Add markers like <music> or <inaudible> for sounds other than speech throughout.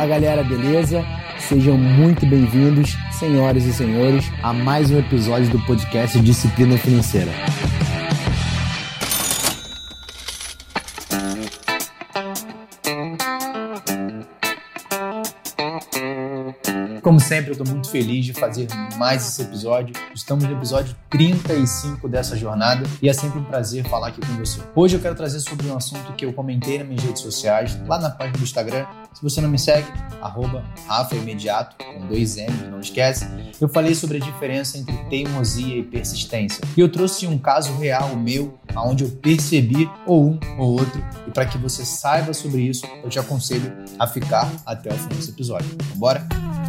Fala galera, beleza? Sejam muito bem-vindos, senhoras e senhores, a mais um episódio do podcast Disciplina Financeira. Como sempre, eu estou muito feliz de fazer mais esse episódio. Estamos no episódio 35 dessa jornada e é sempre um prazer falar aqui com você. Hoje eu quero trazer sobre um assunto que eu comentei nas minhas redes sociais, lá na página do Instagram. Se você não me segue, arroba Rafa Imediato, com dois M's, não esquece. Eu falei sobre a diferença entre teimosia e persistência. E eu trouxe um caso real meu, onde eu percebi ou um ou outro. E para que você saiba sobre isso, eu te aconselho a ficar até o fim desse episódio. Vambora?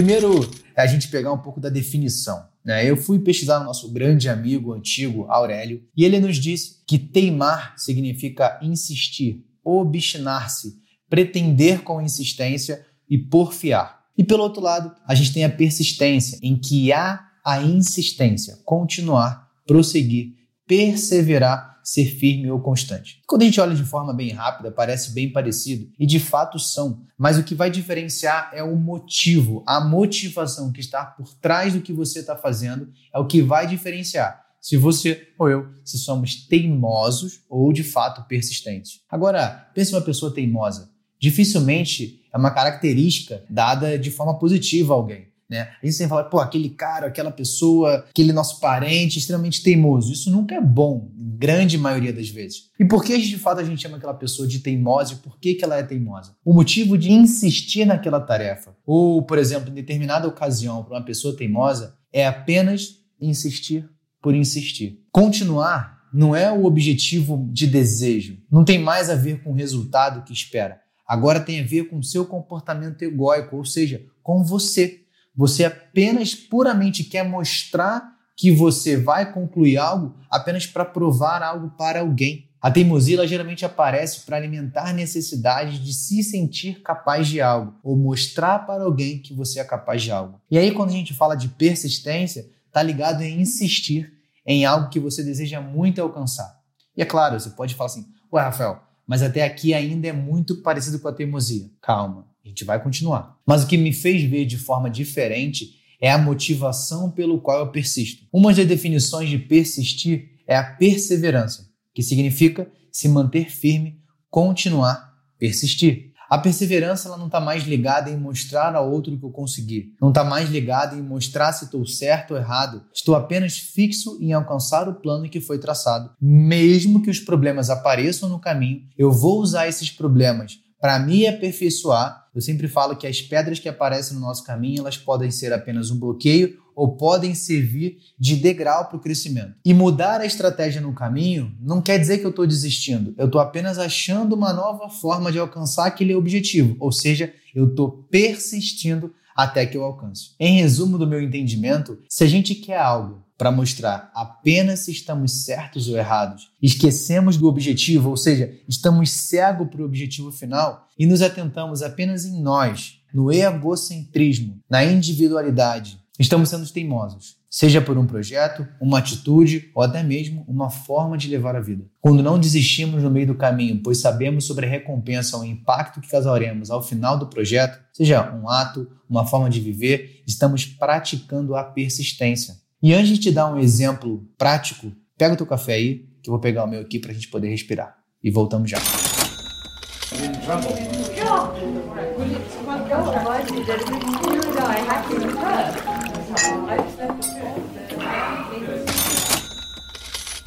Primeiro, é a gente pegar um pouco da definição. Né? Eu fui pesquisar no nosso grande amigo antigo, Aurélio, e ele nos disse que teimar significa insistir, obstinar-se, pretender com insistência e porfiar. E pelo outro lado, a gente tem a persistência, em que há a insistência, continuar, prosseguir, perseverar ser firme ou constante. Quando a gente olha de forma bem rápida, parece bem parecido, e de fato são, mas o que vai diferenciar é o motivo, a motivação que está por trás do que você está fazendo é o que vai diferenciar se você ou eu, se somos teimosos ou de fato persistentes. Agora, pense uma pessoa teimosa. Dificilmente é uma característica dada de forma positiva a alguém. Né? A gente sempre fala, pô, aquele cara, aquela pessoa, aquele nosso parente extremamente teimoso. Isso nunca é bom, grande maioria das vezes. E por que de fato a gente chama aquela pessoa de teimosa e por que, que ela é teimosa? O motivo de insistir naquela tarefa, ou, por exemplo, em determinada ocasião, para uma pessoa teimosa, é apenas insistir por insistir. Continuar não é o objetivo de desejo, não tem mais a ver com o resultado que espera. Agora tem a ver com o seu comportamento egóico, ou seja, com você. Você apenas puramente quer mostrar que você vai concluir algo apenas para provar algo para alguém. A teimosia geralmente aparece para alimentar necessidades de se sentir capaz de algo ou mostrar para alguém que você é capaz de algo. E aí, quando a gente fala de persistência, está ligado em insistir em algo que você deseja muito alcançar. E é claro, você pode falar assim: Ué, Rafael, mas até aqui ainda é muito parecido com a teimosia. Calma, gente vai continuar. Mas o que me fez ver de forma diferente é a motivação pelo qual eu persisto. Uma das definições de persistir é a perseverança, que significa se manter firme, continuar, persistir. A perseverança ela não está mais ligada em mostrar ao outro que eu consegui. Não está mais ligada em mostrar se estou certo ou errado. Estou apenas fixo em alcançar o plano que foi traçado. Mesmo que os problemas apareçam no caminho, eu vou usar esses problemas para me aperfeiçoar, eu sempre falo que as pedras que aparecem no nosso caminho, elas podem ser apenas um bloqueio ou podem servir de degrau para o crescimento. E mudar a estratégia no caminho não quer dizer que eu estou desistindo, eu estou apenas achando uma nova forma de alcançar aquele objetivo, ou seja, eu estou persistindo até que eu alcance. Em resumo do meu entendimento, se a gente quer algo para mostrar apenas se estamos certos ou errados, esquecemos do objetivo, ou seja, estamos cegos para o objetivo final e nos atentamos apenas em nós, no egocentrismo, na individualidade, estamos sendo teimosos, seja por um projeto, uma atitude ou até mesmo uma forma de levar a vida. Quando não desistimos no meio do caminho, pois sabemos sobre a recompensa ou o impacto que causaremos ao final do projeto, seja um ato, uma forma de viver, estamos praticando a persistência. E antes de te dar um exemplo prático, pega o teu café aí, que eu vou pegar o meu aqui para a gente poder respirar. E voltamos já.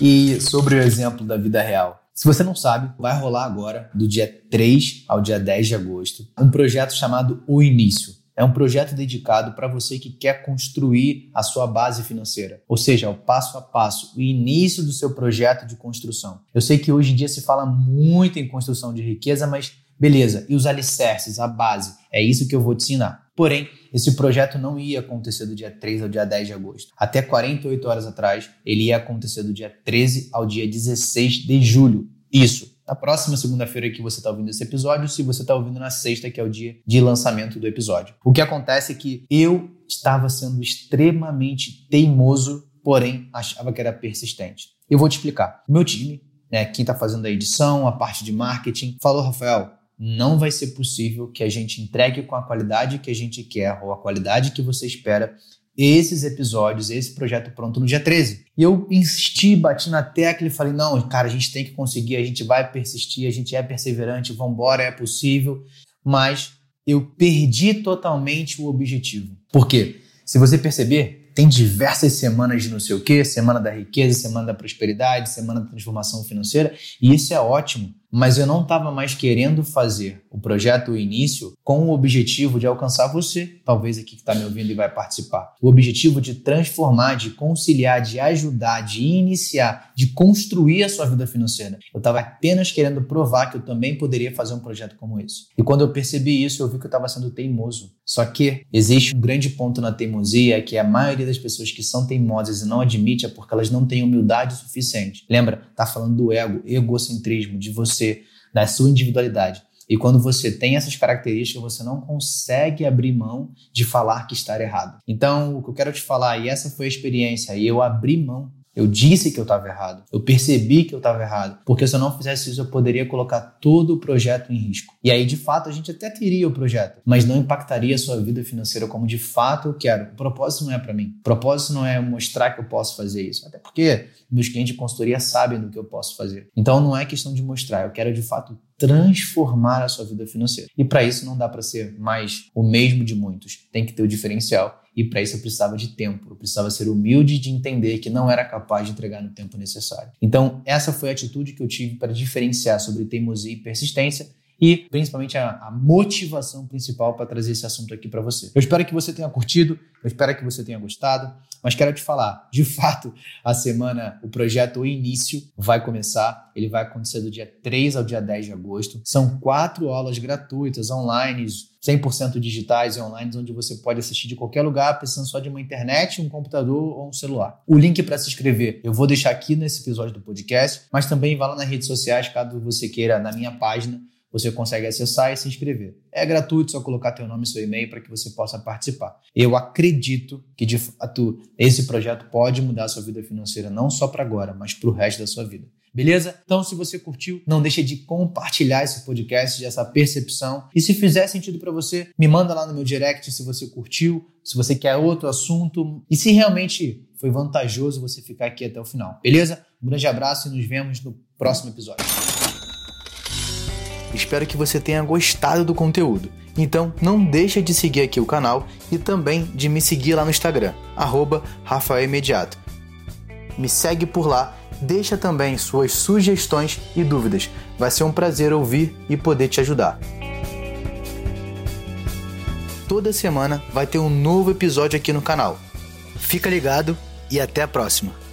E sobre o exemplo da vida real. Se você não sabe, vai rolar agora, do dia 3 ao dia 10 de agosto, um projeto chamado O Início. É um projeto dedicado para você que quer construir a sua base financeira, ou seja, o passo a passo, o início do seu projeto de construção. Eu sei que hoje em dia se fala muito em construção de riqueza, mas beleza, e os alicerces, a base? É isso que eu vou te ensinar. Porém, esse projeto não ia acontecer do dia 3 ao dia 10 de agosto. Até 48 horas atrás, ele ia acontecer do dia 13 ao dia 16 de julho. Isso, na próxima segunda-feira que você está ouvindo esse episódio, se você está ouvindo na sexta, que é o dia de lançamento do episódio. O que acontece é que eu estava sendo extremamente teimoso porém achava que era persistente. Eu vou te explicar. Meu time, né, quem está fazendo a edição, a parte de marketing, falou, Rafael, não vai ser possível que a gente entregue com a qualidade que a gente quer ou a qualidade que você espera esses episódios, esse projeto pronto no dia 13. E eu insisti, bati na tecla e falei: não, cara, a gente tem que conseguir, a gente vai persistir, a gente é perseverante, vamos embora, é possível. Mas eu perdi totalmente o objetivo. Por quê? Se você perceber, tem diversas semanas de não sei o quê, semana da riqueza, semana da prosperidade, semana da transformação financeira, e isso é ótimo mas eu não estava mais querendo fazer o projeto o início com o objetivo de alcançar você, talvez aqui que está me ouvindo e vai participar. O objetivo de transformar, de conciliar, de ajudar, de iniciar, de construir a sua vida financeira. Eu estava apenas querendo provar que eu também poderia fazer um projeto como esse. E quando eu percebi isso, eu vi que eu estava sendo teimoso. Só que existe um grande ponto na teimosia que a maioria das pessoas que são teimosas e não admite é porque elas não têm humildade suficiente. Lembra? Tá falando do ego, egocentrismo, de você você, da sua individualidade. E quando você tem essas características, você não consegue abrir mão de falar que está errado. Então, o que eu quero te falar, e essa foi a experiência, e eu abri mão eu disse que eu estava errado. Eu percebi que eu estava errado. Porque se eu não fizesse isso, eu poderia colocar todo o projeto em risco. E aí, de fato, a gente até teria o projeto, mas não impactaria a sua vida financeira como de fato eu quero. O propósito não é para mim. O propósito não é mostrar que eu posso fazer isso. Até porque meus clientes de consultoria sabem do que eu posso fazer. Então, não é questão de mostrar. Eu quero, de fato, transformar a sua vida financeira. E para isso não dá para ser mais o mesmo de muitos. Tem que ter o diferencial e para isso eu precisava de tempo, eu precisava ser humilde de entender que não era capaz de entregar no tempo necessário. Então, essa foi a atitude que eu tive para diferenciar sobre teimosia e persistência e principalmente a, a motivação principal para trazer esse assunto aqui para você. Eu espero que você tenha curtido, eu espero que você tenha gostado, mas quero te falar, de <laughs> fato, a semana, o projeto O Início vai começar, ele vai acontecer do dia 3 ao dia 10 de agosto. São quatro aulas gratuitas, online, 100% digitais e online, onde você pode assistir de qualquer lugar, precisando só de uma internet, um computador ou um celular. O link para se inscrever eu vou deixar aqui nesse episódio do podcast, mas também vá lá nas redes sociais, caso você queira, na minha página, você consegue acessar e se inscrever. É gratuito, só colocar teu nome e seu e-mail para que você possa participar. Eu acredito que, de fato, esse projeto pode mudar a sua vida financeira não só para agora, mas para o resto da sua vida. Beleza? Então, se você curtiu, não deixe de compartilhar esse podcast, essa percepção. E se fizer sentido para você, me manda lá no meu direct se você curtiu, se você quer outro assunto e se realmente foi vantajoso você ficar aqui até o final. Beleza? Um grande abraço e nos vemos no próximo episódio. Espero que você tenha gostado do conteúdo. Então não deixa de seguir aqui o canal e também de me seguir lá no Instagram, arroba Rafael. Me segue por lá, deixa também suas sugestões e dúvidas. Vai ser um prazer ouvir e poder te ajudar. Toda semana vai ter um novo episódio aqui no canal. Fica ligado e até a próxima!